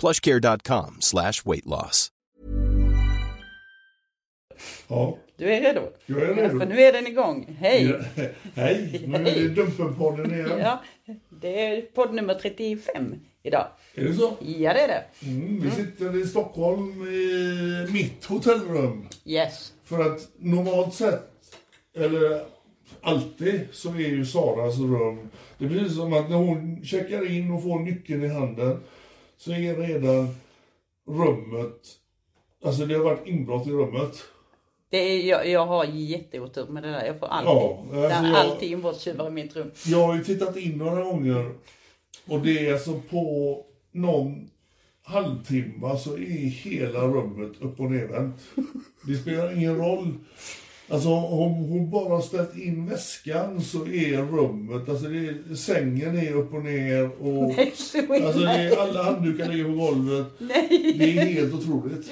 plushcare.com slash weight loss. Ja, Du är redo? jag är redo. För nu är den igång. Hej! Ja, Hej, nu är det Dumpenpodden igen. Ja, det är podd nummer 35 idag. Är det så? Ja, det är det. Mm, vi sitter i Stockholm i mitt hotellrum. Yes. För att normalt sett, eller alltid, så är ju Saras rum, det är precis som att när hon checkar in och får nyckeln i handen, så är redan rummet, alltså det har varit inbrott i rummet. Det är, jag, jag har jätteotur med det där. Jag får alltid, Ja, alltså jag- alltid inbrottstjuvar i mitt rum. Jag har ju tittat in några gånger och det är alltså på någon halvtimme så är hela rummet upp och nervänt. Det spelar ingen roll. Alltså om hon bara ställt in väskan så är rummet, alltså det är, sängen är upp och ner och Nej, alltså det är, alla handdukar ligger på golvet. Nej. Det är helt otroligt.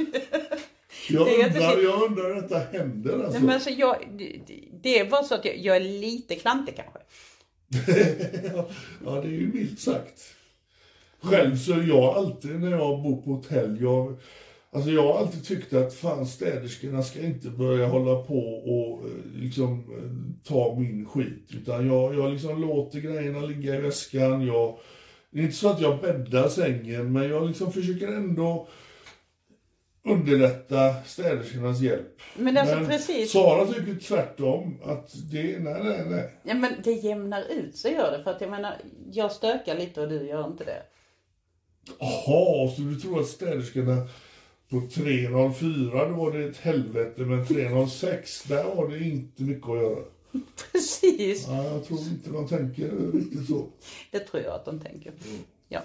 Jag undrar, jag undrar hur detta händer alltså. Nej, men alltså jag, det, bara så att jag, jag är lite klantig kanske. ja, det är ju milt sagt. Själv så är jag alltid när jag bor på hotell, jag, alltså jag har alltid tyckt att fan städerskorna ska inte börja hålla på och eh, liksom eh, ta min skit. Utan jag, jag liksom låter grejerna ligga i väskan. Jag, det är inte så att jag bäddar sängen, men jag liksom försöker ändå underlätta städerskornas hjälp. Men alltså precis. Sara tycker tvärtom, att det, nej, nej, nej. Ja, men det jämnar ut sig gör det. För att jag menar, jag stökar lite och du gör inte det. Jaha, så du tror att städerskorna på 304 då var det ett helvete, men 306 där har det inte mycket att göra. Precis. Ja, jag tror inte de tänker riktigt så. Det tror jag att de tänker. Ja.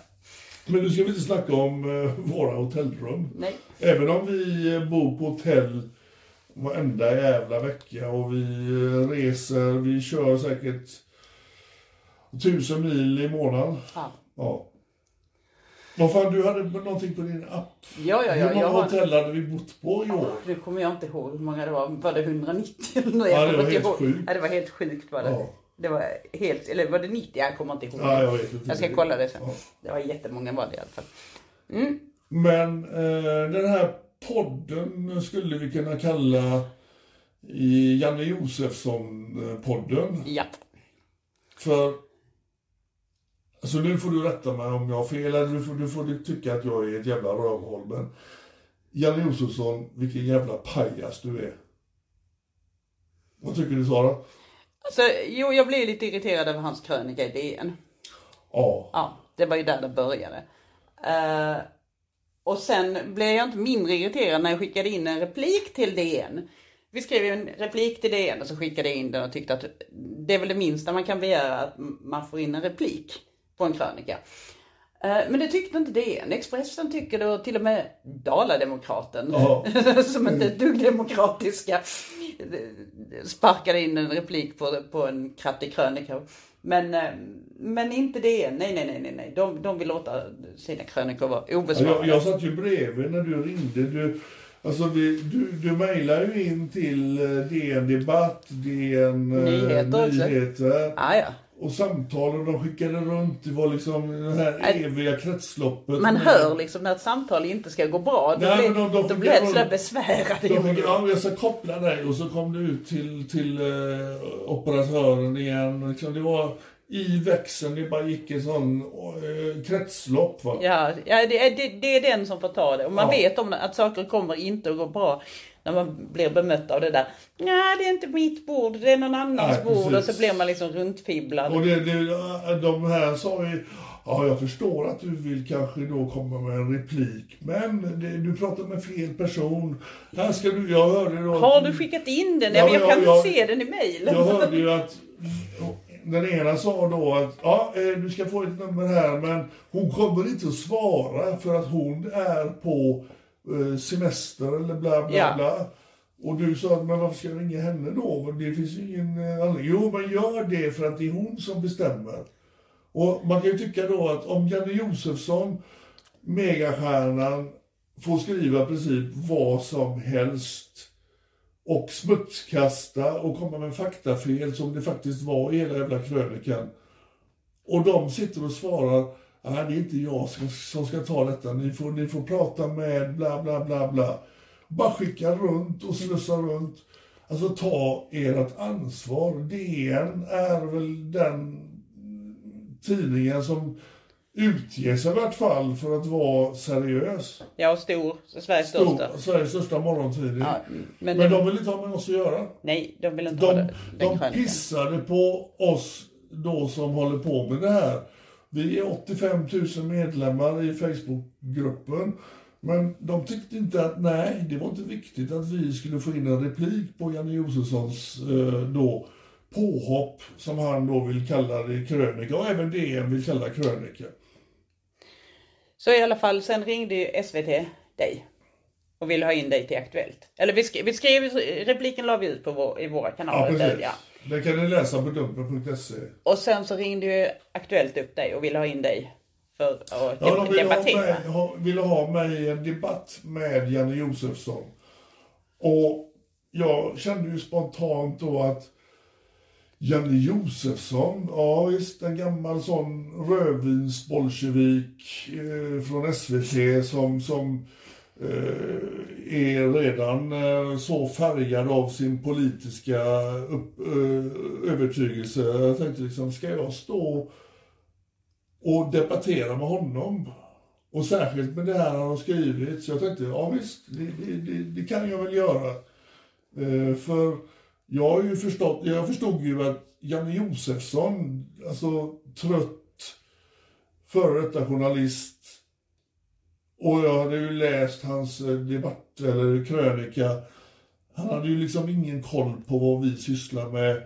Men nu ska vi inte snacka om eh, våra hotellrum. Nej. Även om vi eh, bor på hotell varenda jävla vecka och vi eh, reser, vi kör säkert tusen mil i månaden. Ja. Ja. Vad fan, du hade någonting på din app. Ja, ja, ja. Hur många Jag har... hotell hade vi bott på i år? Nu kommer jag inte ihåg hur många det var. Var det 190 eller något? Ja, det var helt ihåg. sjukt. Ja, det var helt sjukt var det. Ja. Det var helt, eller var det 90? Jag kommer inte ihåg. Ja, jag vet inte. Jag ska kolla det sen. Ja. Det var jättemånga var det i alla fall. Men eh, den här podden skulle vi kunna kalla i Janne Josefsson-podden. Ja. För, alltså nu får du rätta mig om jag har fel, eller du får, du får tycka att jag är ett jävla rövhål, men Janne Josefsson, vilken jävla pajas du är. Vad tycker du Sara? Alltså, jo, jag blev lite irriterad över hans krönika i DN. Ja. Ja, det var ju där det började. Eh, och sen blev jag inte mindre irriterad när jag skickade in en replik till DN. Vi skrev ju en replik till DN och så skickade jag in den och tyckte att det är väl det minsta man kan begära att man får in en replik på en krönika. Eh, Men det tyckte inte DN. Expressen tycker det och till och med Dalademokraten, Ja. som inte är ett dugg demokratiska, sparkade in en replik på, på en krattig krönika. Men, eh, men inte det. Nej, nej, nej, nej, nej. De, de vill låta sina krönikor vara obesvarade. Jag, jag satt ju bredvid när du ringde. Du, alltså vi, du, du mejlade ju in till eh, DN Debatt, DN Nyheter. Nyheter. Ah, ja. Och samtalen de skickade runt, det var liksom det här eviga kretsloppet. Man hör liksom när ett samtal inte ska gå bra. Då blir, de- de då blir göra- sådär besvärad. De fick, ja, jag ska koppla dig och så kom du ut till, till eh, operatören igen. Liksom, det var i växeln, det bara gick en sån eh, kretslopp. Va? Ja, ja det, är, det, det är den som får ta det. Och man Ja. vet om att saker kommer inte att gå bra när man blir bemött av det där. Nej, det är inte mitt bord, det är någon annans Nej, bord. Och precis. så blir man liksom runtfibblad. Och det, det, de här sa ju, ja jag förstår att du vill kanske då komma med en replik, men det, du pratar med fel person. Här ska du, jag hörde då... Har du skickat in den? Ja, Ja, jag ja, kan ja. inte se den i mejlen. Jag hörde ju att den ena sa då att ja, eh, du ska få ett nummer här men hon kommer inte att svara för att hon är på semester eller bla bla Ja. bla. Och du sa att men varför ska jag ringa henne då? Det finns ju ingen eh, anledning. Jo men gör det för att det är hon som bestämmer. Och man kan ju tycka då att om Janne Josefsson, megastjärnan, får skriva i princip vad som helst och smutskasta och komma med faktafel som det faktiskt var i hela jävla krönikan. Och de sitter och svarar, nej det är inte jag som, som ska ta detta, ni får, ni får prata med bla bla bla bla. Bara skicka runt och slussa runt. Alltså ta ert ansvar. DN är väl den tidningen som utger sig i vart fall för att vara seriös. Ja, och stor. Sveriges största. Stor, Sveriges största morgontidning. Ja, men Men de vill inte ha med oss att göra. Nej, de vill inte ha De, det, den de pissade på oss då som håller på med det här. Vi är 85 000 medlemmar i Facebookgruppen. Men de tyckte inte att, nej, det var inte viktigt att vi skulle få in en replik på Janne Josefssons eh, då påhopp, som han då vill kalla det, krönika. Och även DN vill kalla krönika. Så i alla fall, sen ringde ju SVT dig. Och ville ha in dig till Aktuellt. Eller vi skrev, vi skrev repliken la vi ut på vår, i våra Ja, kanaler. där, precis. ja. Det kan ni läsa på dumpen.se. Och sen så ringde ju Aktuellt upp dig och ville ha in dig för att Ja, de, ville ha, debattera. mig, ha, ville ha mig i en debatt med Janne Josefsson. Och jag kände ju spontant då att Janne Josefsson, ja visst en gammal sån rödvinsbolsjevik eh, från SVT som, som Eh, är redan eh, så färgad av sin politiska upp, eh, övertygelse. Jag tänkte liksom, ska jag stå och debattera med honom? Och särskilt med det här han har skrivit. Så jag tänkte, ja visst, det, det, det, det kan jag väl göra. För jag har ju förstått, jag förstod ju att Janne Josefsson, alltså trött före detta journalist, och jag hade ju läst hans eh, debatt eller krönika. Han hade ju liksom ingen koll på vad vi sysslar med.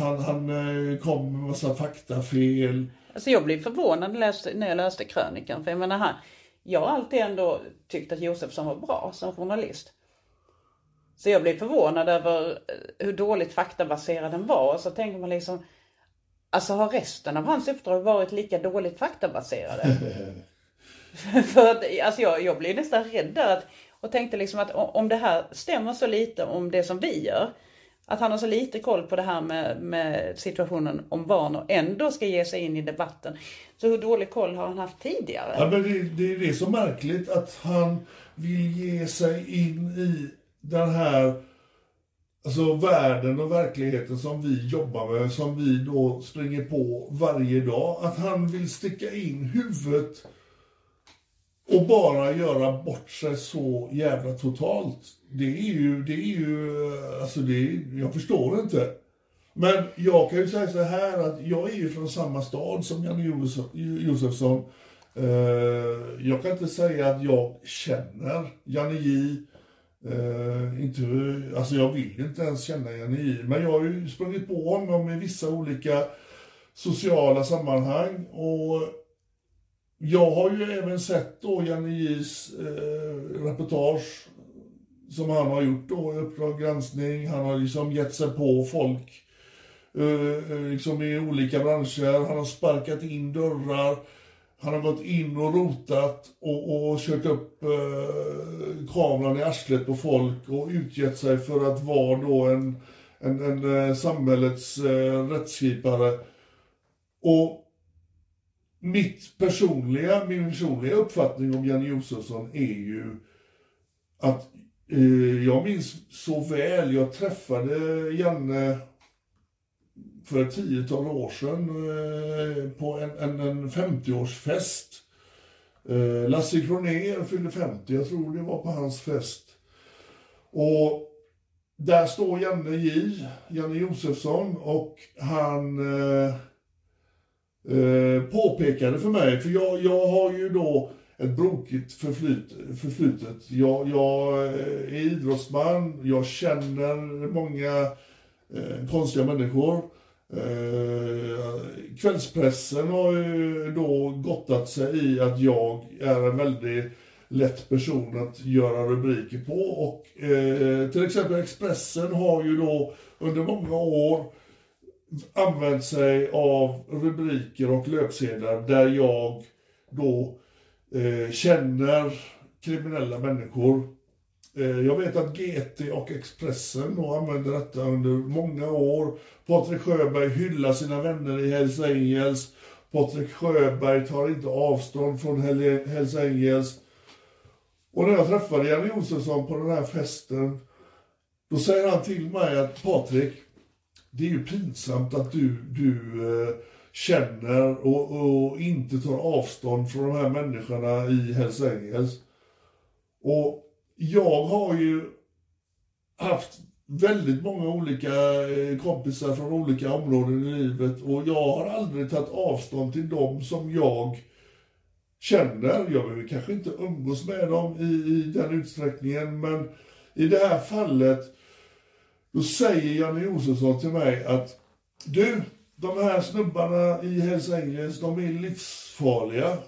Han, han eh, kom med massa faktafel. Alltså jag blev förvånad när jag läste, krönikan. För jag menar här, jag har alltid ändå tyckt att Josefsson var bra som journalist. Så jag blev förvånad över eh, hur dåligt faktabaserad den var. Och så tänker man liksom, alltså har resten av hans uppdrag varit lika dåligt faktabaserade? För att, alltså jag, jag blev nästan rädd där att, och tänkte liksom att om det här stämmer så lite om det som vi gör, att han har så lite koll på det här med, med situationen om barn och ändå ska ge sig in i debatten. Så hur dålig koll har han haft tidigare? Ja, men det, det är det som märkligt, att han vill ge sig in i den här alltså, världen och verkligheten som vi jobbar med, som vi då springer på varje dag. Att han vill sticka in huvudet och bara göra bort sig så jävla totalt. Det är ju, det är ju, alltså det är, jag förstår inte. Men jag kan ju säga så här att jag är ju från samma stad som Janne Josefsson. Eh, jag kan inte säga att jag känner Janne J. Eh, inte, alltså jag vill inte ens känna Janne J. Men jag har ju sprungit på honom i vissa olika sociala sammanhang. Och jag har ju även sett då Janne J's eh, reportage som han har gjort då i Uppdrag granskning. Han har liksom gett sig på folk eh, eh, liksom i olika branscher. Han har sparkat in dörrar. Han har gått in och rotat och, och kört upp eh, kameran i arslet på folk och utgett sig för att vara då en, en, en eh, samhällets eh, rättskipare. Och mitt personliga, min personliga uppfattning om Janne Josefsson är ju att eh, jag minns så väl, jag träffade Janne för ett tiotal år sedan eh, på en, en, en 50-årsfest. Eh, Lasse Kronér fyllde 50, jag tror det var på hans fest. Och där står Janne J, Janne Josefsson, och han eh, eh, påpekade för mig, för jag, jag har ju då ett brokigt förflyt, förflutet. Jag, jag eh, är idrottsman, jag känner många eh, konstiga människor. Eh, kvällspressen har ju då gottat sig i att jag är en väldigt lätt person att göra rubriker på och eh, till exempel Expressen har ju då under många år använt sig av rubriker och löpsedlar där jag då eh, känner kriminella människor. Eh, jag vet att GT och Expressen då använder detta under många år. Patrik Sjöberg hyllar sina vänner i Hells Angels. Patrik Sjöberg tar inte avstånd från Hells Angels. Och när jag träffade Janne Josefsson på den här festen, då säger han till mig att Patrik, det är ju pinsamt att du, du eh, känner och, och, inte tar avstånd från de här människorna i Hells Angels. Och jag har ju haft väldigt många olika eh, kompisar från olika områden i livet och jag har aldrig tagit avstånd till dem som jag känner. Jag behöver kanske inte umgås med dem i, i den utsträckningen men i det här fallet då säger Janne Josefsson till mig att du, de här snubbarna i Hells Angels, de är livsfarliga.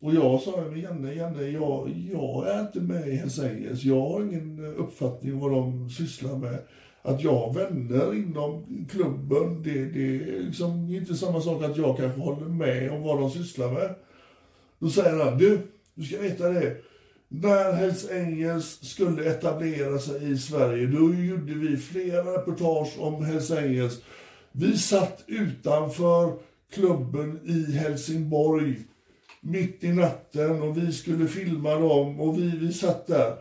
Och jag sa, men Janne, Janne, jag, jag är inte med i Hells Angels. Jag har ingen eh, uppfattning om vad de sysslar med. Att jag har vänner inom klubben, det, det är liksom inte samma sak att jag kanske håller med om vad de sysslar med. Då säger han, du, du ska veta det när Hells Angels skulle etablera sig i Sverige, då gjorde vi flera reportage om Hells Angels. Vi satt utanför klubben i Helsingborg mitt i natten och vi skulle filma dem och vi, vi satt där.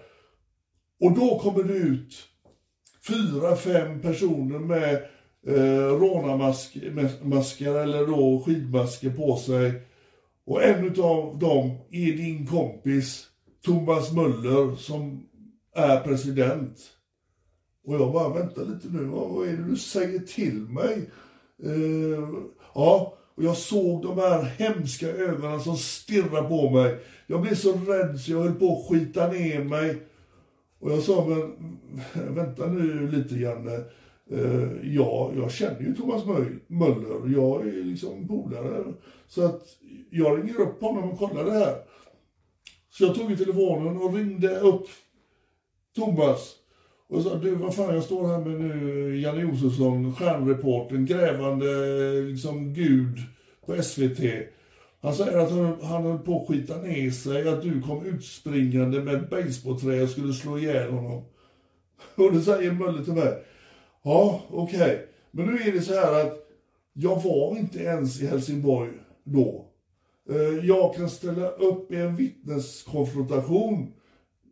Och då kommer det ut fyra, fem personer med eh, rånarmasker eller då skidmasker på sig. Och en av dem är din kompis Thomas Möller som är president. Och jag bara, vänta lite nu, vad är det du säger till mig? Uh, ja, och jag såg de här hemska ögonen som stirrade på mig. Jag blev så rädd så jag höll på att skita ner mig. Och jag sa, men vänta nu lite Janne. Uh, ja, jag känner ju Thomas Möller. Jag är liksom polare. Så att jag ringer upp honom och kollar det här. Så jag tog i telefonen och ringde upp Thomas och sa, du vad fan jag står här med nu Janne Josefsson, stjärnreportern, grävande liksom gud på SVT. Han säger att han, han höll på att skita ner sig, att du kom utspringande med ett basebollträ och skulle slå ihjäl honom. Och då säger Möller till mig, ja okej, okay. men nu är det så här att jag var inte ens i Helsingborg då. Eh, jag kan ställa upp i en vittneskonfrontation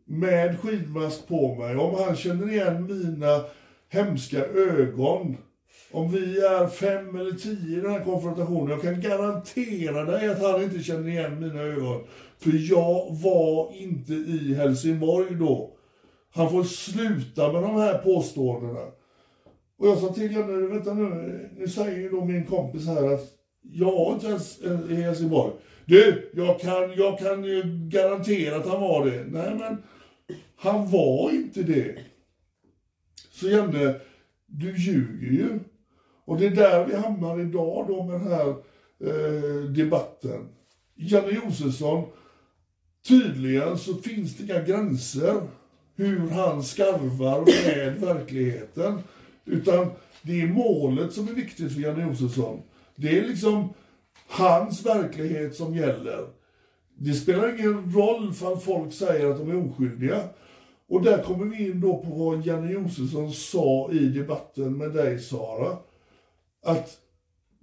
med skidmask på mig. Om han känner igen mina hemska ögon. Om vi är fem eller tio i den här konfrontationen. Jag kan garantera dig att han inte känner igen mina ögon. För jag var inte i Helsingborg då. Han får sluta med de här påståendena. Och jag sa till henne, vänta nu, nu säger ju då min kompis här att jag var inte ens i Helsingborg. Du, jag kan, jag kan ju garantera att han var det. Nej, men han var inte det. Så Janne, du ljuger ju. Och det är där vi hamnar idag då med den här eh, debatten. Janne Josefsson, tydligen så finns det inga gränser hur han skarvar med verkligheten. Utan det är målet som är viktigt för Janne Josefsson. Det är liksom hans verklighet som gäller. Det spelar ingen roll för folk säger att de är oskyldiga. Och där kommer vi in då på vad Janne Josefsson sa i debatten med dig Sara. Att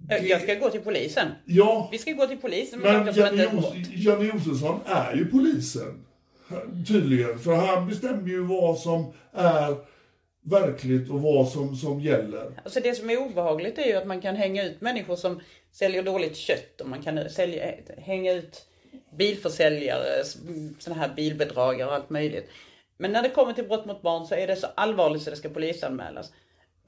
Jag ska gå till polisen. Ja, Vi ska gå till polisen men som Janne, Jos. Janne Josefsson är ju polisen. Tydligen. För han bestämmer ju vad som är verkligt och vad som, som gäller. Alltså det som är obehagligt är ju att man kan hänga ut människor som säljer dåligt kött och man kan sälja, hänga ut bilförsäljare, sådana här bilbedragare och allt möjligt. Men när det kommer till brott mot barn så är det så allvarligt så det ska polisanmälas.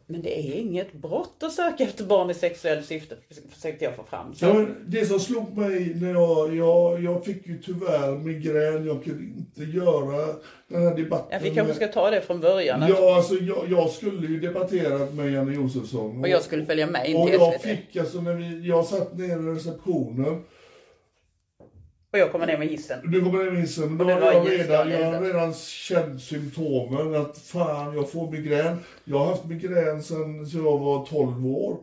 Men det är inget brott att söka efter barn i sexuellt syfte, försökte jag få fram. Så, Ja, men det som slog mig när jag, jag, jag fick ju tyvärr migrän, jag kunde inte göra den här debatten. ja, vi kanske ska ta det från början. Ja, alltså jag, jag skulle ju debatterat med Janne Josefsson. Och jag skulle följa med in Och till jag SVT. fick alltså när vi, jag satt nere i receptionen. Och jag kommer ner med hissen. Du kommer ner med hissen. Då har jag redan, jag har redan känt symptomen att fan jag får migrän. Jag har haft migrän sedan så jag var 12 år.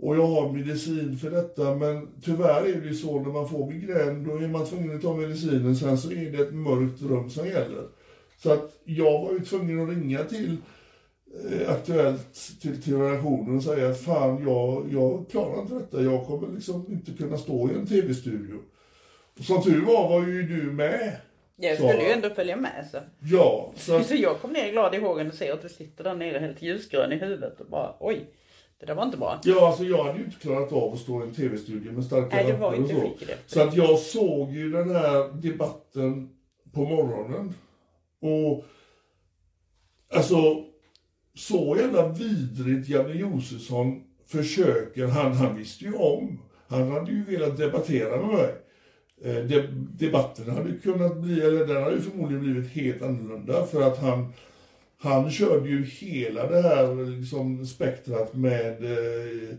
Och jag har medicin för detta men tyvärr är det ju så när man får migrän då är man tvungen att ta medicinen sen så är det ett mörkt rum som gäller. Så att jag var ju tvungen att ringa till eh, Aktuellt till, till redaktionen och säga att fan jag, jag klarar inte detta. Jag kommer liksom inte kunna stå i en tv-studio. Som tur var var ju du med. Jag Sara. skulle ju ändå följa med så. Ja, så Så jag kom ner glad i hågen och ser att du sitter där nere helt ljusgrön i huvudet och bara oj, det där var inte bra. ja, alltså jag hade ju inte klarat av att stå i en tv-studio med starka Nej, du var lampor och inte så. Så att jag såg ju den här debatten på morgonen. Och alltså, så jävla vidrigt Janne Josefsson försöker. Han, han visste ju om. Han hade ju velat debattera med mig. Eh, de, debatten hade kunnat bli, eller den hade ju förmodligen blivit helt annorlunda för att han han körde ju hela det här liksom, spektrat med eh,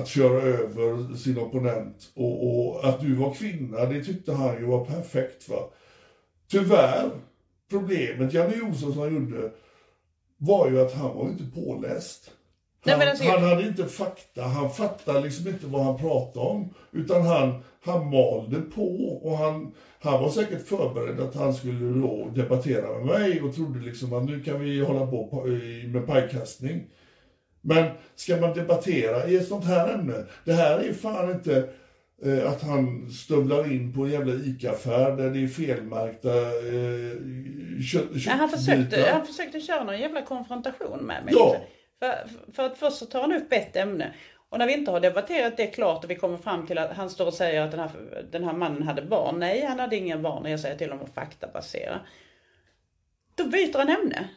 att köra över sin opponent. Och, och att du var kvinna, det tyckte han ju var perfekt. Va? Tyvärr, problemet Janne Josefsson gjorde var ju att han var inte påläst. Nej, Han, men alltså- han hade inte fakta, han fattade liksom inte vad han pratade om. Utan han, han malde på och han, han var säkert förberedd att han skulle då debattera med mig och trodde liksom att nu kan vi hålla på med pajkastning. Men ska man debattera i ett sånt här ämne, det här är fan inte eh, att han stövlar in på en jävla ICA-affär där det är felmärkta eh, kött, Nej, han, försökte, köttbitar. han försökte köra någon jävla konfrontation med mig. Ja. För, för att först så tar han upp ett ämne. Och när vi inte har debatterat det klart och vi kommer fram till att han står och säger att den här, den här mannen hade barn. Nej, han hade inga barn. Och jag säger till honom att faktabasera. Då byter han ämne.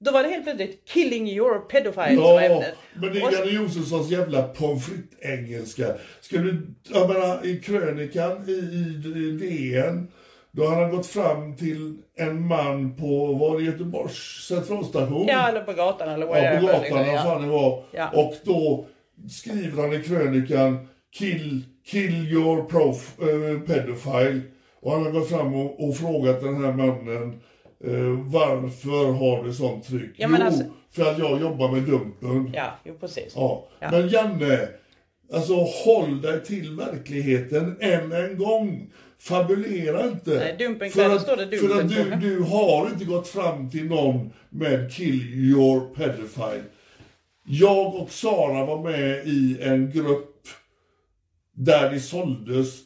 Då var det helt plötsligt killing your pedophile som var Ja, ämnet. men det är Janne Josefssons jävla pommes frites-engelska. Ska du, jag menar, i krönikan i, i DN, då han har gått fram till en man på, var det Göteborgs centralstation? Ja, eller på gatan eller Ja, whatever. på gatan, liksom, vad ja. fan det var. Ja. Och då skriver han i krönikan kill, kill your prof, eh, pedophile. Och han har gått fram och, och frågat den här mannen eh, varför har du sånt tryck? Ja, jo, alltså- för att jag jobbar med Dumpen. Ja, jo precis. Ja. Ja. Men Janne, alltså håll dig till verkligheten än en gång. Fabulera inte. Nej, dumpen för att, står det dumpen För att du, du har inte gått fram till någon med kill your pedophile. Jag och Sara var med i en grupp där det såldes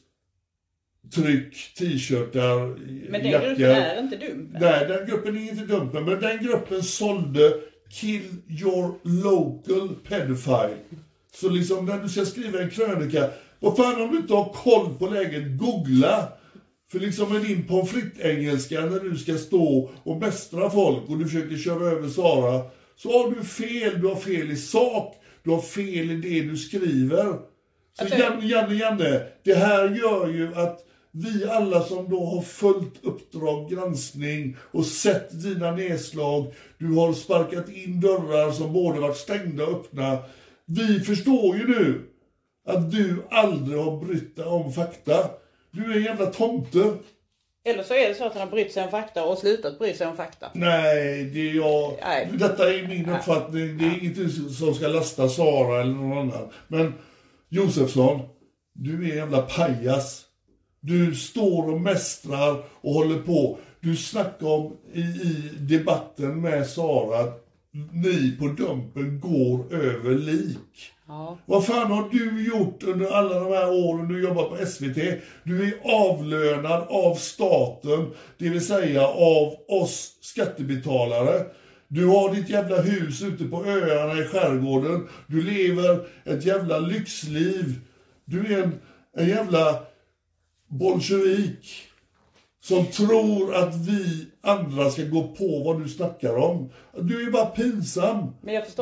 tryck, t-shirtar, Men den jackor. gruppen är inte dum. Nej, den gruppen är inte Dumpen, men den gruppen sålde Kill your local pedophile. Så liksom när du ska skriva en krönika, vad fan om du inte har koll på läget, googla. För liksom med din pommes frites-engelska när du ska stå och mästra folk och du försöker köra över Sara, så har du fel. Du har fel i sak, du har fel i det du skriver. Så Alltså- Janne, Janne, Janne, det här gör ju att vi alla som då har följt Uppdrag granskning och sett dina nedslag, du har sparkat in dörrar som både varit stängda och öppna. Vi förstår ju nu att du aldrig har brytt dig om fakta. Du är en jävla tomte. Eller så är det så att han har brytt sig om fakta och slutat bry sig om fakta. Nej, det är jag. Nej. Detta är min uppfattning. Det är ingenting som ska lasta Sara eller någon annan. Men Josefsson, du är en jävla pajas. Du står och mästrar och håller på. Du snackar om i, i debatten med Sara att ni på Dumpen går över lik. Ja. Vad fan har du gjort under alla de här åren du jobbat på SVT? Du är avlönad av staten, det vill säga av oss skattebetalare. Du har ditt jävla hus ute på öarna i skärgården. Du lever ett jävla lyxliv. Du är en, en jävla bolsjevik som tror att vi andra ska gå på vad du snackar om. Du är bara pinsam.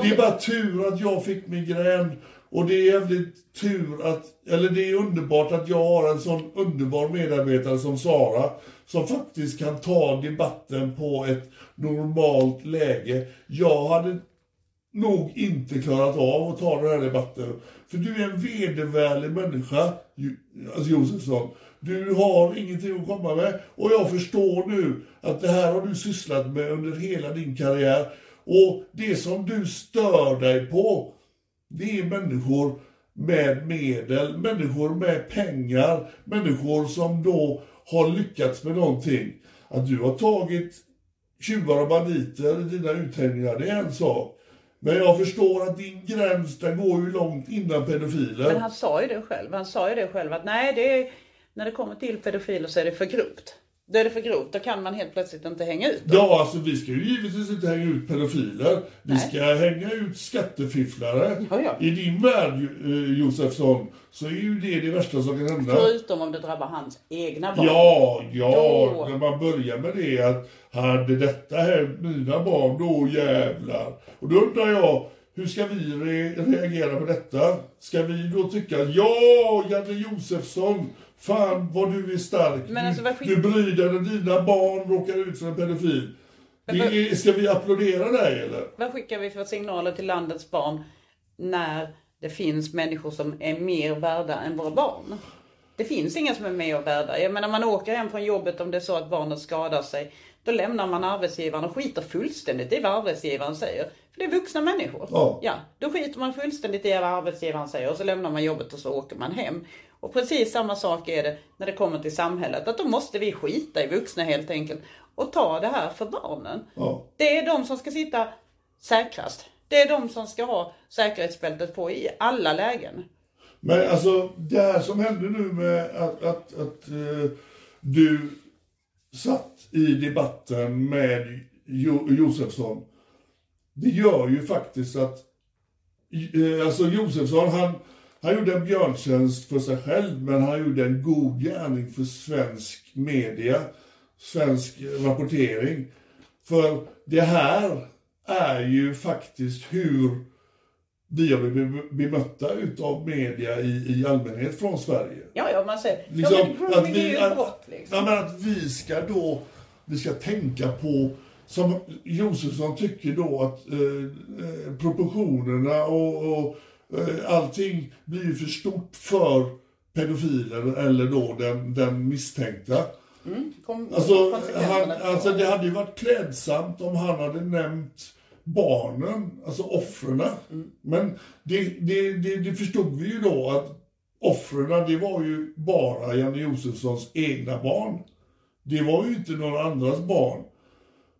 Det är bara tur att jag fick migrän. Och det är jävligt tur att, eller det är underbart att jag har en sån underbar medarbetare som Sara. Som faktiskt kan ta debatten på ett normalt läge. Jag hade nog inte klarat av att ta den här debatten. För du är en vedervärdig människa, alltså Josefsson. Du har ingenting att komma med. Och jag förstår nu att det här har du sysslat med under hela din karriär. Och det som du stör dig på, det är människor med medel, människor med pengar, människor som då har lyckats med någonting. Att du har tagit tjuvar och banditer i dina uthängningar, det är en sak. Men jag förstår att din gräns, den går ju långt innan pedofiler. Men han sa ju det själv. Han sa ju det själv att nej, det är, när det kommer till pedofiler så är det för grovt. Då är det för grovt. Då kan man helt plötsligt inte hänga ut dem. Ja, alltså vi ska ju givetvis inte hänga ut pedofiler. Vi Nej. ska hänga ut skattefifflare. Ja, ja. I din värld, eh, Josefsson, så är ju det det värsta som kan hända. Förutom om det drabbar hans egna barn. Ja, ja, Då- när man börjar med det att hade detta hänt mina barn, då jävlar. Och då undrar jag, hur ska vi re- reagera på detta? Ska vi då tycka, ja, Janne Josefsson, fan vad du är stark. Men alltså, du, vad du bryr dig när dina barn råkar ut för en pedofil. Är, ska vi applådera dig eller? Vad skickar vi för signaler till landets barn när det finns människor som är mer värda än våra barn? Det finns inga som är mer värda. Jag menar man åker hem från jobbet om det är så att barnet skadar sig. Då lämnar man arbetsgivaren och skiter fullständigt i vad arbetsgivaren säger. För det är vuxna människor. Ja. då skiter man fullständigt i vad arbetsgivaren säger och så lämnar man jobbet och så åker man hem. Och precis samma sak är det när det kommer till samhället. Att då måste vi skita i vuxna helt enkelt och ta det här för barnen. Ja. Det är de som ska sitta säkrast. Det är de som ska ha säkerhetsbältet på i alla lägen. Men alltså det här som hände nu med att, att, att eh, du satt i debatten med jo, Josefsson. Det gör ju faktiskt att eh, alltså Josefsson han, han gjorde en björntjänst för sig själv men han gjorde en god gärning för svensk media, svensk rapportering. För det här är ju faktiskt hur vi har blivit bemötta utav media i, i allmänhet från Sverige. Ja, ja, man säger, Liksom, ja, men att, grooming är vi, att, brott liksom. ja, men att vi ska då vi ska tänka på, som Josefsson tycker då, att eh, eh, proportionerna och, och allting blir för stort för pedofilen eller då den, den misstänkta. Kom, Alltså, han, alltså det hade ju varit klädsamt om han hade nämnt barnen, alltså offren. Men det, det, det, det förstod vi ju då att offren, det var ju bara Janne Josefssons egna barn. Det var ju inte några andras barn.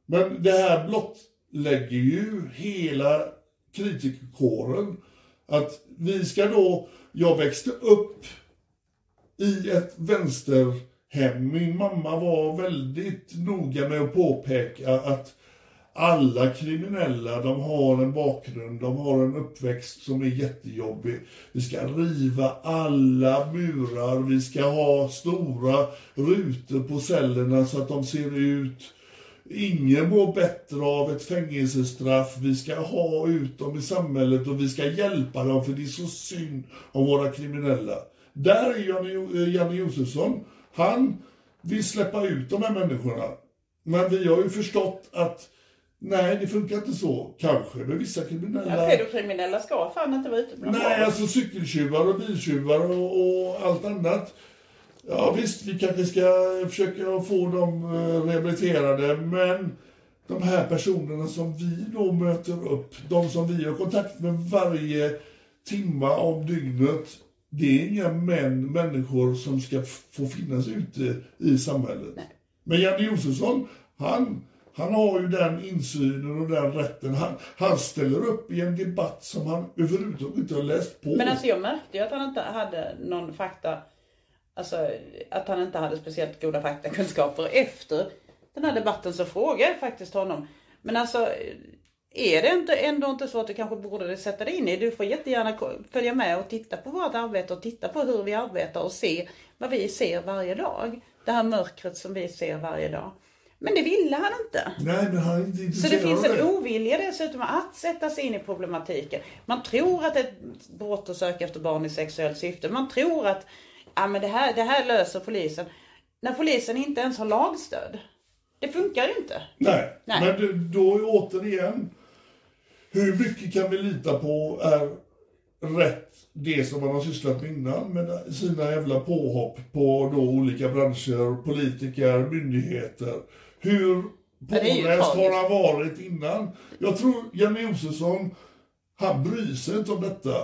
Men det här blottlägger ju hela kritikerkåren. Att vi ska då, jag växte upp i ett vänsterhem. Min mamma var väldigt noga med att påpeka att alla kriminella, de har en bakgrund, de har en uppväxt som är jättejobbig. Vi ska riva alla murar, vi ska ha stora rutor på cellerna så att de ser ut Ingen mår bättre av ett fängelsestraff. Vi ska ha ut dem i samhället och vi ska hjälpa dem för det är så synd om våra kriminella. Där är Janne, eh, Janne Josefsson. Han vill släppa ut de här människorna. Men vi har ju förstått att nej, det funkar inte så. Kanske med vissa kriminella. Ja, pedokriminella ska fan inte vara ute bland Nej, alltså cykeltjuvar och biltjuvar och, och allt annat. Ja visst, vi kanske ska försöka få dem eh, rehabiliterade, men de här personerna som vi då möter upp, de som vi har kontakt med varje timma om dygnet, det är inga män, människor som ska få finnas ute i samhället. Men Janne Josefsson, han, han har ju den insynen och den rätten. Han, han ställer upp i en debatt som han överhuvudtaget inte har läst på. Men alltså jag märkte ju att han inte hade någon fakta, alltså att han inte hade speciellt goda faktakunskaper. Efter den här debatten så frågade jag faktiskt honom, men alltså är det inte, ändå inte så att du kanske borde sätta dig in i? Du får jättegärna följa med och titta på vårt arbete och titta på hur vi arbetar och se vad vi ser varje dag. Det här mörkret som vi ser varje dag. Men det ville han inte. Nej, men han är inte Så det finns en ovilja dessutom att sätta sig in i problematiken. Man tror att det är ett brott att söka efter barn i sexuellt syfte. Man tror att ja, men det, här, det här löser polisen. När polisen inte ens har lagstöd. Det funkar ju inte. Nej, Nej. men det- då återigen, hur mycket kan vi lita på är rätt det som man har sysslat med innan med sina jävla påhopp på då olika branscher, politiker, myndigheter. Hur påläst har han varit innan? Jag tror Janne Josefsson, han bryr sig inte om detta.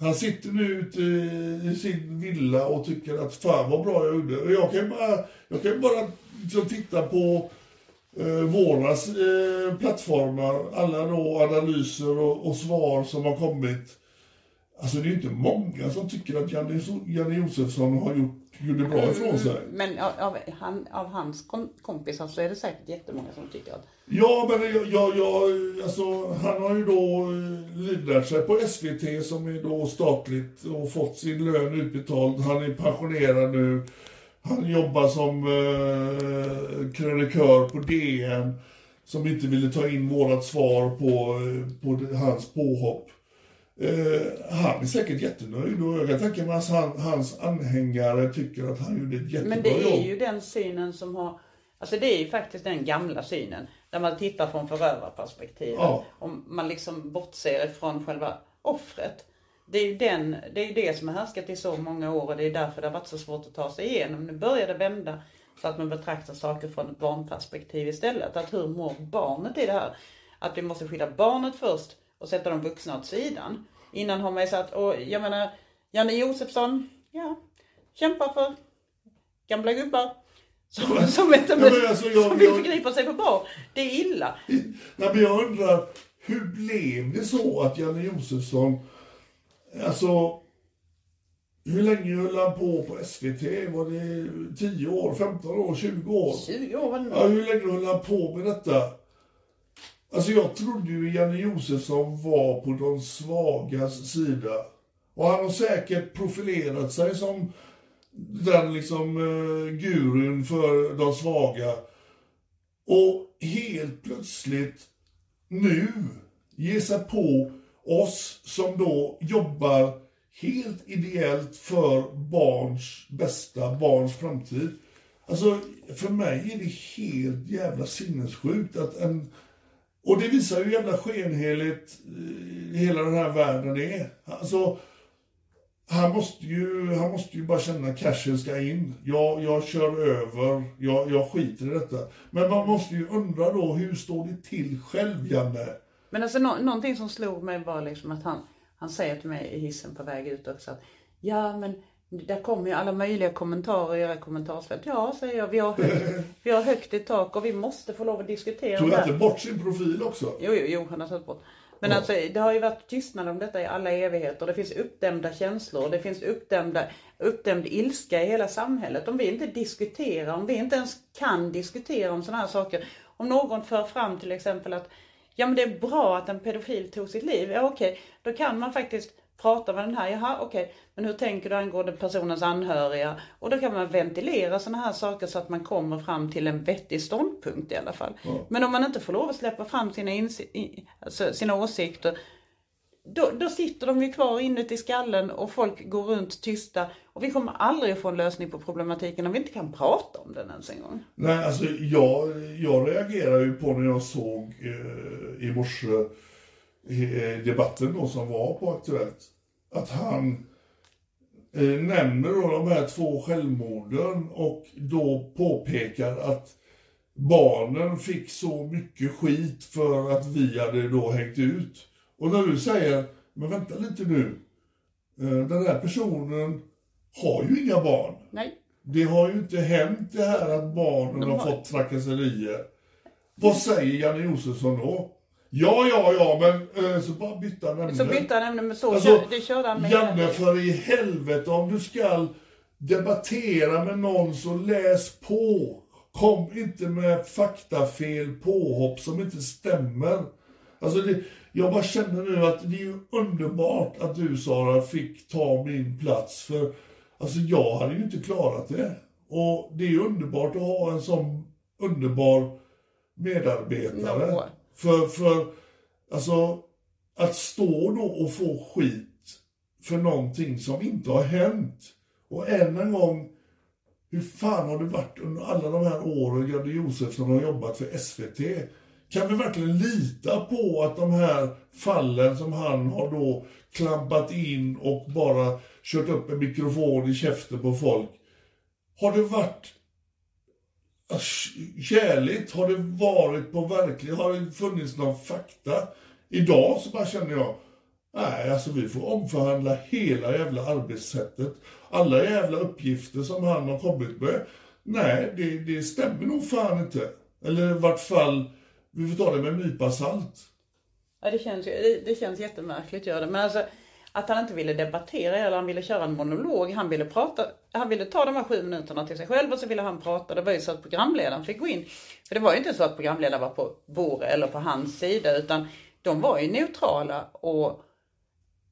Han sitter nu ute i sin villa och tycker att fan vad bra jag gjorde. Jag kan ju bara, jag kan bara liksom titta på eh, våra eh, plattformar, alla då analyser och, och svar som har kommit. Alltså det är ju inte många som tycker att Janne, Janne Josefsson har gjort, gjorde bra ifrån sig. Men av, av, han, av hans kom, kompisar så är det säkert jättemånga som tycker att Ja, men jag, jag, jag, alltså, han har ju då eh, livnärt sig på SVT som är då statligt och fått sin lön utbetald. Han är pensionerad nu. Han jobbar som eh, krönikör på DN som inte ville ta in vårat svar på, eh, på hans påhopp. Eh, han är säkert jättenöjd och jag kan tänka mig att han, hans anhängare tycker att han gjorde ett jättebra Men det är jobb. ju den synen som har Alltså det är ju faktiskt den gamla synen. Där man tittar från förövarperspektivet. Ja. Och man liksom bortser ifrån själva offret. Det är ju den, det, är det som har härskat i så många år och det är därför det har varit så svårt att ta sig igenom. Nu börjar det vända så att man betraktar saker från ett barnperspektiv istället. Att hur mår barnet i det här? Att vi måste skydda barnet först och sätta de vuxna åt sidan. Innan har man ju sagt, och jag menar, Janne Josefsson, ja, kämpar för gamla gubbar som, som, inte, Ja, alltså, jag- som vill förgripa sig på barn. Det är illa. Nej, men jag undrar, hur blev det så att Janne Josefsson, alltså, hur länge höll han på på SVT? Var det 10 år, 15 år, 20 år? 20 år var det Ja, hur länge höll han på med detta? Alltså jag trodde ju Janne Josefsson var på de svagas sida. Och han har säkert profilerat sig som den liksom eh, gurun för de svaga. Och helt plötsligt nu ge sig på oss som då jobbar helt ideellt för barns bästa, barns framtid. Alltså, för mig är det helt jävla sinnessjukt att en... Och det visar ju hur jävla skenheligt eh, hela den här världen är. Alltså, han måste ju, han måste ju bara känna cashen ska in. Jag, jag kör över, jag, jag skiter i detta. Men man måste ju undra då, hur står det till själv, Janne? Men alltså nå, någonting som slog mig var liksom att han, han säger till mig i hissen på väg ut också att ja men där kommer ju alla möjliga kommentarer i era kommentarsfält. Ja, säger jag, vi har högt, vi har högt i tak och vi måste få lov att diskutera Tog det han inte bort sin profil också? Jo, jo, jo, han har tagit bort. Men alltså det har ju varit tystnad om detta i alla evigheter. Det finns uppdämda känslor. Det finns uppdämda, uppdämd ilska i hela samhället. Om vi inte diskuterar, om vi inte ens kan diskutera om sådana här saker. Om någon för fram till exempel att ja men det är bra att en pedofil tog sitt liv. Ja okej, då kan man faktiskt prata med den här. Jaha okej, men hur tänker du angående personens anhöriga? Och då kan man ventilera sådana här saker så att man kommer fram till en vettig ståndpunkt i alla fall. Men om man inte får lov att släppa fram sina, insi- alltså sina åsikter då, då sitter de ju kvar inuti skallen och folk går runt tysta. Och vi kommer aldrig att få en lösning på problematiken om vi inte kan prata om den ens en gång. Nej, alltså jag, jag reagerar ju på när jag såg eh, i morse debatten då som var på Aktuellt. Att han, eh, nämner då de här två självmorden och då påpekar att barnen fick så mycket skit för att vi hade då hängt ut. Och när du säger, men vänta lite nu, eh, den här personen har ju inga barn. Nej. Det har ju inte hänt det här att barnen De har har- fått trakasserier. Vad säger Janne Josefsson då? Ja, ja, ja, men eh, så bara bytte han ämne. Så bytte han ämne, men så Alltså, det körde han med. Janne, för i helvete, om du ska debattera med någon så läs på. Kom inte med faktafel, påhopp som inte stämmer. Alltså det, jag bara känner nu att det är underbart att du Sara fick ta min plats. För alltså jag hade ju inte klarat det. Och det är ju underbart att ha en sån underbar medarbetare. Nå. För, för alltså att stå då och få skit för någonting som inte har hänt. Och än en gång, hur fan har det varit under alla de här åren Gabriel Josefsson har jobbat för SVT? Kan vi verkligen lita på att de här fallen som han har då klampat in och bara kört upp en mikrofon i käften på folk. Har det varit kärligt? Har det varit på verkligt? Har det funnits någon fakta? Idag så bara känner jag, nej alltså vi får omförhandla hela jävla arbetssättet. Alla jävla uppgifter som han har kommit med. Nej, det, det stämmer nog fan inte. Eller i vart fall, vi får ta det med en nypa salt. Ja, det känns, det, det känns jättemärkligt gör det. Men alltså att han inte ville debattera eller han ville köra en monolog. Han ville prata, han ville ta de här sju minuterna till sig själv och så ville han prata. Det var ju så att programledaren fick gå in. För det var ju inte så att programledaren var på vår eller på hans sida utan de var ju neutrala och,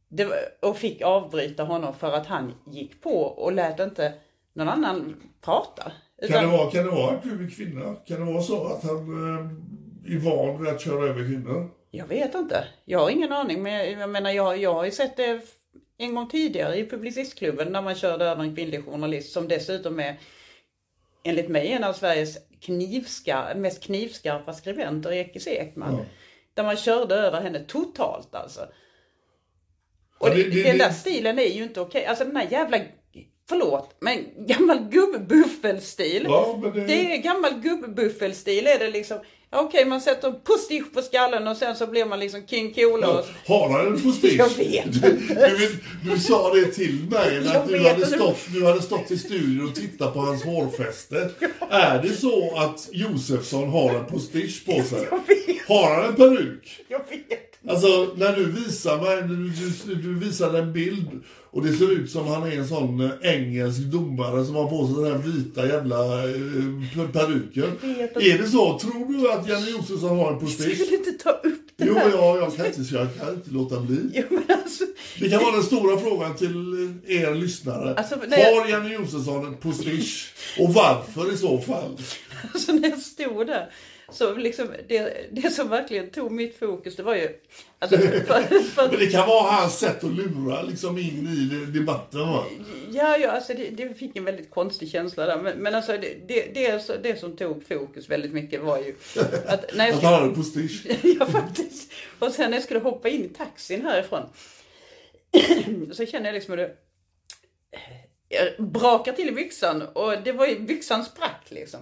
det, och fick avbryta honom för att han gick på och lät inte någon annan prata. Kan det, vara, kan det vara att du är kvinna? Kan det vara så att han eh, är van vid att köra över kvinnor? Jag vet inte. Jag har ingen aning. Men jag, jag menar, jag, jag har ju sett det en gång tidigare i Publicistklubben när man körde över en kvinnlig journalist som dessutom är enligt mig en av Sveriges knivska, mest knivskarpa skribenter, Ekis Ekman. Ja. Där man körde över henne totalt alltså. Och Ja, det- det, det- den det- där stilen är ju inte okej. Alltså den här jävla, förlåt, men gammal gubbbuffelstil. Ja, det- det är gammal gubbbuffelstil är det liksom. Okej, man sätter en postisch på skallen och sen så blir man liksom King Coola. Ja, har han en postige? Jag vet du, du, du sa det till mig när du hade, stått, du hade stått i studion och tittat på hans hårfäste. Är det så att Josefsson har en postige på sig? Har han en peruk? Jag vet. Alltså när du visar mig, du, du, du visade en bild och det ser ut som han är en sån eh, engelsk domare som har på sig den här vita jävla eh, peruken. Är det så? Tror du att Janne Josefsson har en Jag postige? vill inte ta upp det Jo, här. ja, jag kan inte, jag kan inte låta bli. Jo, alltså, Det kan vara den stora frågan till er lyssnare. Alltså, jag- Har Janne Josefsson en postige? Och varför i så fall? alltså när jag stod där. Så liksom, det, det som verkligen tog mitt fokus det var ju... Alltså, för, för, Men det kan vara hans sätt att lura liksom in i debatten va? Ja, ja alltså det, det fick en väldigt konstig känsla där. Men, men alltså det, det, det, så- det som tog fokus väldigt mycket var ju att när jag Att han har en postige. Ja, faktiskt. Och sen när jag skulle hoppa in i taxin härifrån så kände jag liksom hur det brakar till i byxan och det var ju, byxan sprack liksom.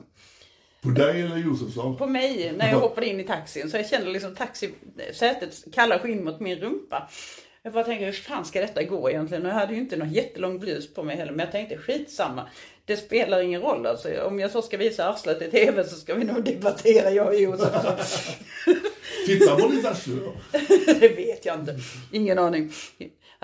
På dig eller Josefsson? På mig när jag hoppade in i taxin så jag kände liksom taxisätets kalla skinn mot min rumpa. Jag bara tänkte, hur fan ska detta gå egentligen? Och jag hade ju inte någon jättelång blus på mig heller, men jag tänkte skitsamma. Det spelar ingen roll alltså. Om jag så ska visa arslet i tv så ska vi nog debattera jag och Josef. Titta på ditt arsle då. det vet jag inte. Ingen aning.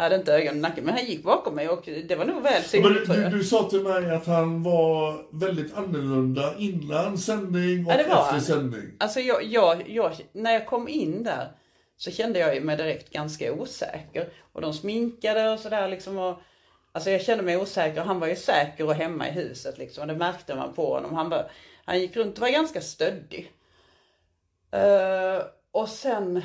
Jag hade inte ögon i nacken, men han gick bakom mig och det var nog väl synligt du, tror du, jag. du sa till mig att han var väldigt annorlunda innan sändning och Ja, det var efter han. sändning. Alltså jag, jag, jag, när jag kom in där så kände jag mig direkt ganska osäker. Och de sminkade och sådär liksom. Och, alltså jag kände mig osäker. Han var ju säker och hemma i huset liksom. Och det märkte man på honom. Han, bara, han gick runt och var ganska stöddig. Eh, och sen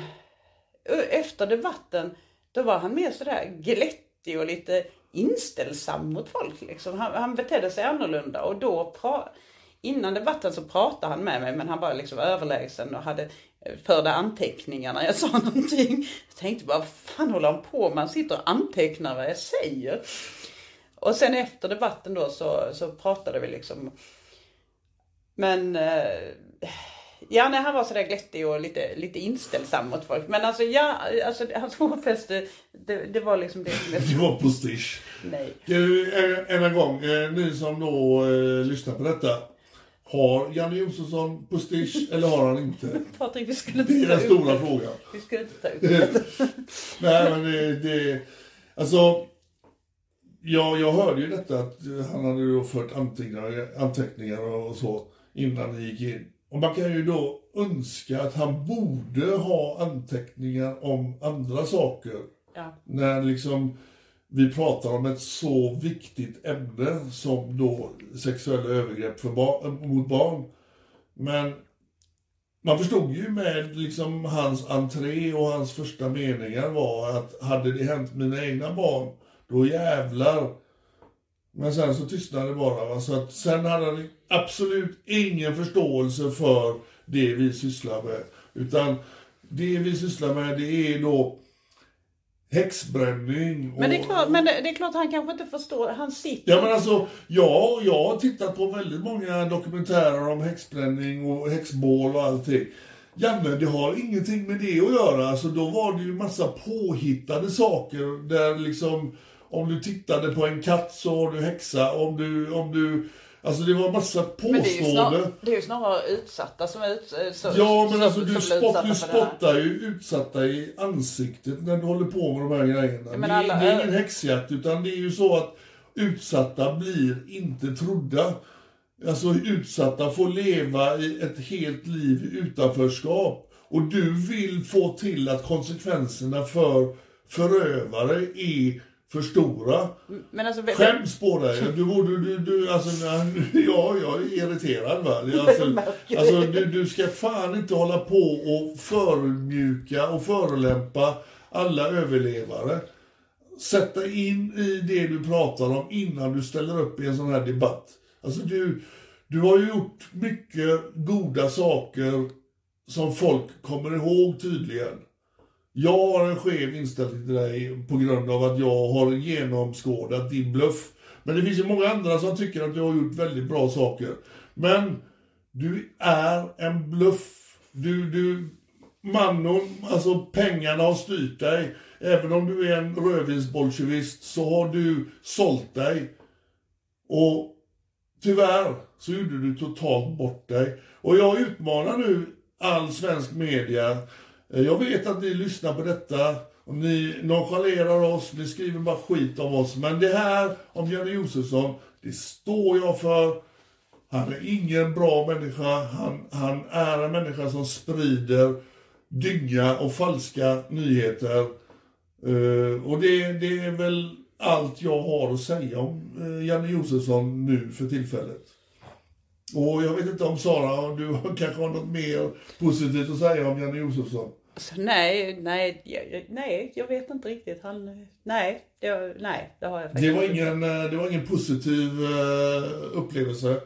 efter debatten då var han mer sådär glättig och lite inställsam mot folk. Liksom. Han, han betedde sig annorlunda och då pra- innan debatten så pratade han med mig men han var liksom överlägsen och hade eh, förde anteckningar när jag sa någonting. Jag tänkte bara, vad fan håller han på med? Han sitter och antecknar vad jag säger. Och sen efter debatten då så, så pratade vi liksom. Men eh, Ja, nej, han var sådär glättig och lite, lite inställsam mot folk. Men alltså, ja, alltså hans hårfäste, det, det var liksom det som Det var prestige. Nej. Du, en, gång, eh, ni som då eh, lyssnar på detta. Har Janne Josefsson prestige eller har han inte? Patrik, vi skulle inte Det är ta den stora det. frågan. Vi skulle inte ta upp det. Nej men det, det alltså. Ja, jag hörde ju detta att han hade då fört anteckningar, anteckningar och så innan ni gick in. Och man kan ju då önska att han borde ha anteckningar om andra saker. Ja. När liksom vi pratar om ett så viktigt ämne som då sexuella övergrepp bar- mot barn. Men man förstod ju med liksom hans entré och hans första meningar var att hade det hänt mina egna barn, då jävlar. Men sen så tystnade det bara. Va? Så att sen hade han absolut ingen förståelse för det vi sysslar med. Utan det vi sysslar med det är då häxbränning. Och, Men det är klart, men det, det är klart han kanske inte förstår. Han sitter... Ja men alltså, ja, jag har tittat på väldigt många dokumentärer om häxbränning och häxbål och allting. Janne, det har ingenting med det att göra. Alltså då var det ju massa påhittade saker där liksom om du tittade på en katt så var du häxa. Om du, om du, alltså det var massa men det är, påståenden. snar, det är ju snarare utsatta som är ut, så, Ja, men alltså du, spott, utsatta du spottar ju utsatta i ansiktet när du håller på med de här grejerna. men det, alla- det är ingen häxjakt, utan det är ju så att utsatta blir inte trodda. Alltså utsatta får leva i ett helt liv i utanförskap. Och du vill få till att konsekvenserna för förövare är för stora. Men alltså, Skäms på dig. Du borde, du, du, alltså, ja, jag är irriterad va. Alltså, alltså, du, du ska fan inte hålla på och förödmjuka och förolämpa alla överlevare. Sätta in i det du pratar om innan du ställer upp i en sån här debatt. Alltså du, du har ju gjort mycket goda saker som folk kommer ihåg tydligen. Jag har en skev inställning till dig på grund av att jag har genomskådat din bluff. Men det finns ju många andra som tycker att du har gjort väldigt bra saker. Men du är en bluff. Du, du, mannen, alltså pengarna har styrt dig. Även om du är en rödvinsbolsjevist så har du sålt dig. Och tyvärr så gjorde du totalt bort dig. Och jag utmanar nu all svensk media. Eh, jag vet att ni lyssnar på detta och ni nonchalerar oss, ni skriver bara skit om oss. Men det här om Janne Josefsson, det står jag för. Han är ingen bra människa. Han, han är en människa som sprider dynga och falska nyheter. Uh, och det, det är väl allt jag har att säga om eh, uh, Janne Josefsson nu för tillfället. Och jag vet inte om Sara, du kanske har något mer positivt att säga om Janne Josefsson? Alltså, nej, nej, nej, jag vet inte riktigt. Han, nej, det, nej, det har jag faktiskt Det var ingen, eh, det var ingen positiv eh, upplevelse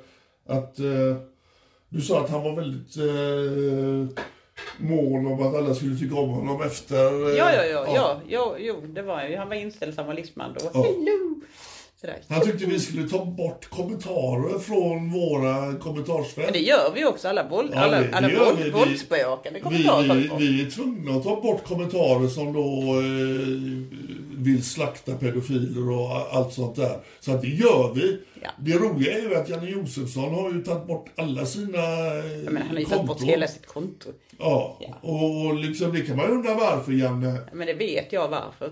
att eh, du sa att han var väldigt eh, mån om att alla skulle tycka om honom efter... eh, Ja, ja, ja, ja, jo, jo, det var ju, han var inställsam och lismande och Ja. hello. Sådär. Han tyckte vi skulle ta bort kommentarer från våra kommentarsfält. Men det gör vi också, alla, våld, Ja, alla, det- alla. Vi- våldsbejakande kommentarer. tar vi vi, är tvungna att ta bort kommentarer som då eh, vill slakta pedofiler och allt sånt där. Så att det gör vi. Ja. Det roliga är ju att Janne Josefsson har ju tagit bort alla sina eh, Ja, men han har ju tagit bort hela sitt konto. Ja, Ja. och liksom det kan man ju undra varför Janne. Men det vet jag varför.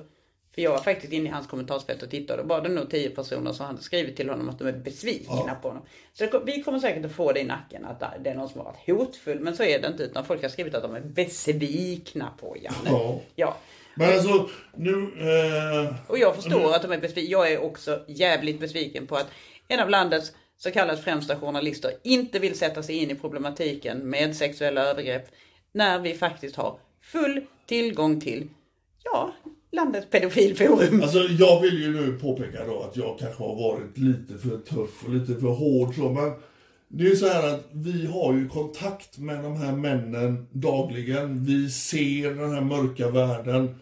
För jag var faktiskt inne i hans kommentarsfält och tittade och var det nog tio personer som hade skrivit till honom att de är besvikna Ja. på honom. Så det, vi kommer säkert att få det i nacken att det är någon som har varit hotfull. Men så är det inte utan folk har skrivit att de är besvikna på Janne. Ja. ja. Men alltså, nu... Eh, Och jag förstår att de är besvikna. Jag är också jävligt besviken på att en av landets så kallade främsta journalister inte vill sätta sig in i problematiken med sexuella övergrepp när vi faktiskt har full tillgång till, ja, landets pedofilforum. Alltså jag vill ju nu påpeka då att jag kanske har varit lite för tuff och lite för hård så, men det är ju så här att vi har ju kontakt med de här männen dagligen. Vi ser den här mörka världen.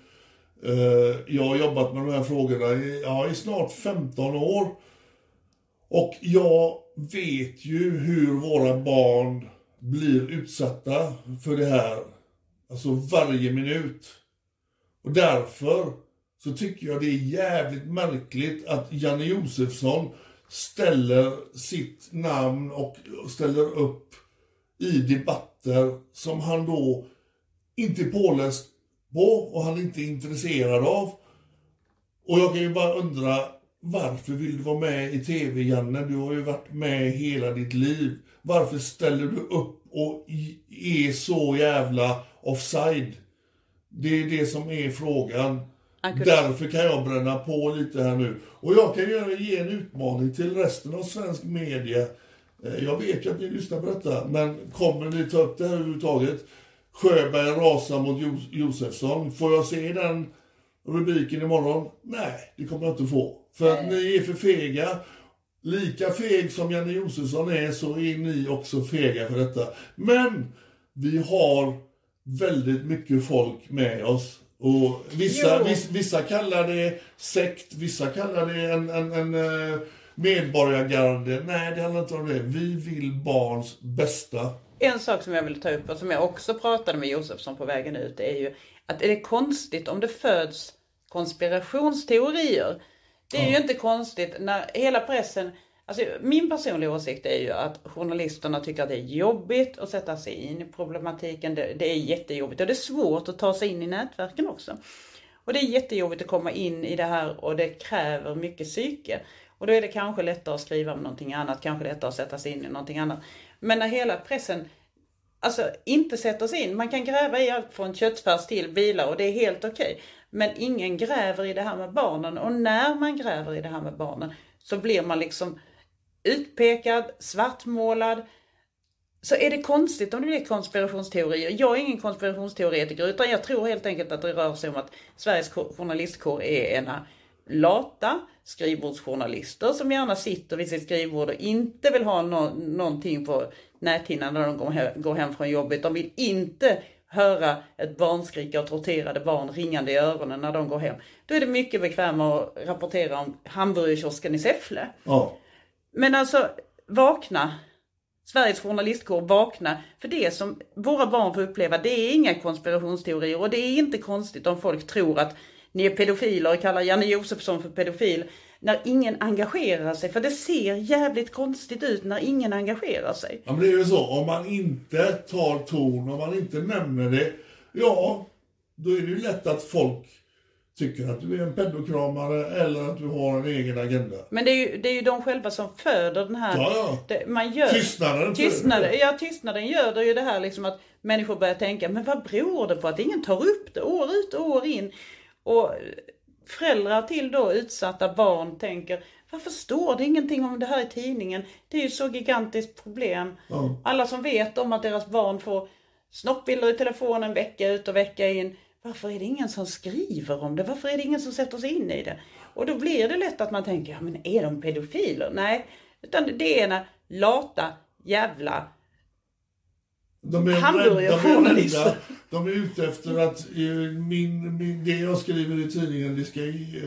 Eh, jag har jobbat med de här frågorna i, ja, i snart 15 år. Och jag vet ju hur våra barn blir utsatta för det här. Alltså varje minut. Och därför så tycker jag det är jävligt märkligt att Janne Josefsson ställer sitt namn och ställer upp i debatter som han då inte är påläst på och han inte är intresserad av. Och jag kan ju bara undra, varför vill du vara med i TV, Janne? Du har ju varit med hela ditt liv. Varför ställer du upp och är så jävla offside? Det är det som är frågan. Därför kan jag bränna på lite här nu. Och jag kan göra, ge en utmaning till resten av svensk media. Eh, Jag vet ju att ni lyssnar på detta, men kommer ni ta upp det här överhuvudtaget? Sjöberg rasar mot Jo- Josefsson. Får jag se den rubriken imorgon? Nej, det kommer jag inte få. För att ni är för fega. Lika feg som Janne Josefsson är så är ni också fega för detta. Men vi har väldigt mycket folk med oss. Och vissa, viss, vissa kallar det sekt, vissa kallar det en, en, en eh, medborgargarde. Nej, det handlar inte om det. Vi vill barns bästa. En sak som jag vill ta upp och som jag också pratade med Josefsson på vägen ut är ju att är det konstigt om det föds konspirationsteorier. Det är ju inte konstigt när hela pressen, alltså min personliga åsikt är ju att journalisterna tycker att det är jobbigt att sätta sig in i problematiken. Det, det är jättejobbigt och det är svårt att ta sig in i nätverken också. Och det är jättejobbigt att komma in i det här och det kräver mycket psyke. Och då är det kanske lättare att skriva om någonting annat, kanske lättare att sätta sig in i någonting annat. Men när hela pressen alltså inte sätter sig in. Man kan gräva i allt från köttfärs till bilar och det är helt okej. Men ingen gräver i det här med barnen och när man gräver i det här med barnen så blir man liksom utpekad, svartmålad. Så är det konstigt om det blir konspirationsteorier? Jag är ingen konspirationsteoretiker utan jag tror helt enkelt att det rör sig om att Sveriges journalistkår är ena lata skrivbordsjournalister som gärna sitter vid sitt skrivbord och inte vill ha no någonting på näthinnan när de går hem, går hem från jobbet. De vill inte höra ett barnskrik och torterade barn ringande i öronen när de går hem. Då är det mycket bekvämare att rapportera om hamburgerkiosken i Säffle. Oh. Men alltså, vakna. Sveriges journalistkår, vakna. För det som våra barn får uppleva, det är inga konspirationsteorier. Och det är inte konstigt om folk tror att ni är pedofiler och kallar Janne Josefsson för pedofil. När ingen engagerar sig. För det ser jävligt konstigt ut när ingen engagerar sig. Ja, men det är ju så. Om man inte tar ton, om man inte nämner det, ja, då är det ju lätt att folk tycker att du är en pedokramare eller att du har en egen agenda. Men det är ju, det är ju de själva som föder den här... Ja, ja. Det, man gör, Tystnaden Tystnaden, ja, tystnaden gör det ju det här liksom att människor börjar tänka, men vad beror det på att ingen tar upp det år ut och år in? Och föräldrar till då utsatta barn tänker, varför står det ingenting om det här i tidningen? Det är ju så gigantiskt problem. Ja. Alla som vet om att deras barn får snoppbilder i telefonen vecka ut och vecka in. Varför är det ingen som skriver om det? Varför är det ingen som sätter sig in i det? Och då blir det lätt att man tänker, ja men är de pedofiler? Nej, utan det är ena lata jävla De är, Hamburgerjournalister. rädda, de är ute efter att eh, min, min, det jag skriver i tidningen, det ska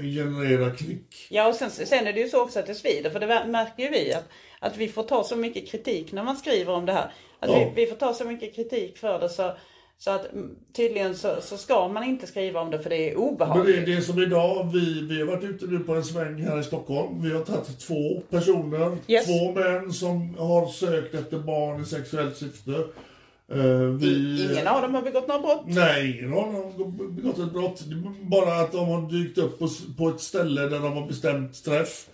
generera klick. Ja och sen, sen är det ju så också att det svider för det märker ju vi att, att vi får ta så mycket kritik när man skriver om det här. Att Ja. vi, vi får ta så mycket kritik för det så, så att mm, tydligen så, så ska man inte skriva om det för det är Men det obehagligt. är det som idag, vi, vi har varit ute nu på en sväng här i Stockholm. Vi har tagit två personer, Yes. två män som har sökt efter barn i sexuellt syfte. Eh, vi, Ingen av dem har begått några brott. Nej, ingen av dem har begått ett brott. Bara att de har dykt upp på, på ett ställe där de har bestämt träff.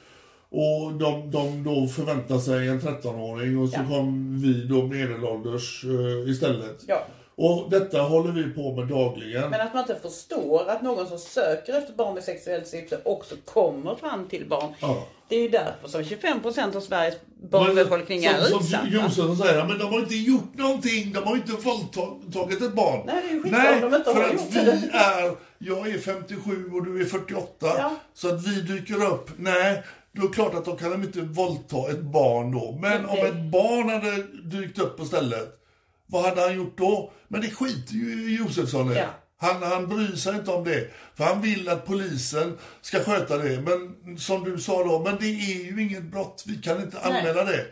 Och de, de då förväntar sig en 13-åring och så Ja. kom vi då medelålders eh, istället. Ja. Och detta håller vi på med dagligen. Men att man inte förstår att någon som söker efter barn med sexuellt syfte också kommer fram till barn. Ja. Det är ju därför som 25% av Sveriges barnbefolkning är som, som utsatta. Jonsson säger, men de har inte gjort någonting, de har inte våldtagit ett barn. Nej, det är ju skitbra om de inte för har att gjort vi det. är, jag är 57 och du är 48, Ja. så att vi dyker upp, nej, då är det klart att de kan inte våldta ett barn då. Men Men om ett barn hade dykt upp på stället, vad hade han gjort då? Men det skiter ju Josefsson i. Ja. Han, han bryr sig inte om det. För han vill att polisen ska sköta det. Men som du sa då, men det är ju inget brott. Vi kan inte anmäla det.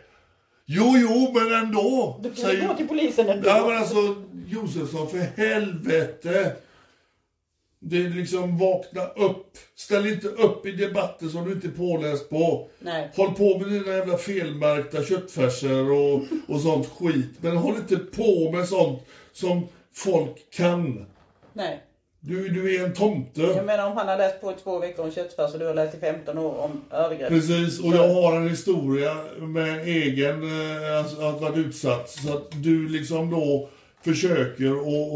Jo, jo, men ändå. Du kan ju gå till polisen ändå. Ja, men alltså Josefsson, för helvete. Det är liksom vakna upp. Ställ inte upp i debatter som du inte är påläst på. Nej. Håll på med dina jävla felmärkta köttfärser och, och sånt skit. Men håll inte på med sånt som folk kan. Nej. Du, du är en tomte. Jag menar om han har läst på i två veckor om köttfärs och du har läst i 15 år om övergrepp. Precis, och jag har en historia med egen, eh, alltså, att varit utsatt. Så att du liksom då försöker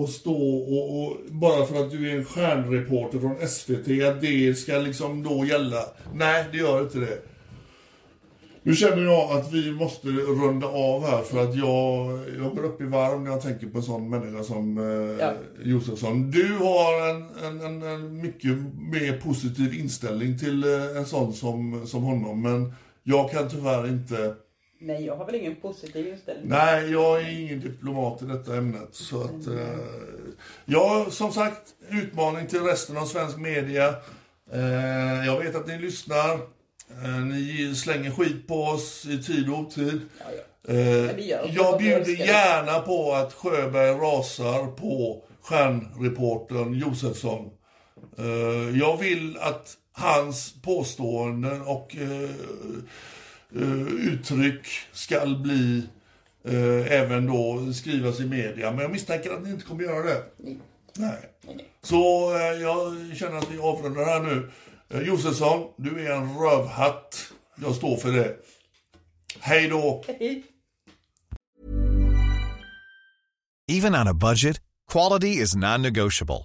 att- stå och, och bara för att du är en stjärnreporter från SVT, att det ska liksom då gälla. Nej, det gör inte det. Nu känner jag att vi måste runda av här för att jag, jag går upp i varv när jag tänker på en sån människa som eh, Ja. Josefsson. Du har en, en, en, en mycket mer positiv inställning till eh, en sån som, som honom, men jag kan tyvärr inte... Nej, jag har väl ingen positiv inställning. Nej, jag är ingen diplomat i detta ämnet. Så att, eh, ja, som sagt, utmaning till resten av svensk media. Eh, jag vet att ni lyssnar. Eh, ni slänger skit på oss i tid och otid. Eh, vi gör det. jag bjuder gärna på att Sjöberg rasar på stjärnreportern Josefsson. Eh, jag vill att hans påståenden och eh, eh, uttryck ska bli eh, även då skrivas i media. Men jag misstänker att ni inte kommer göra det. Nej. Så eh, jag känner att vi avrundar här nu. Eh, Josefsson, du är en rövhatt. Jag står för det. Hej då! Even on a budget, quality is non-negotiable.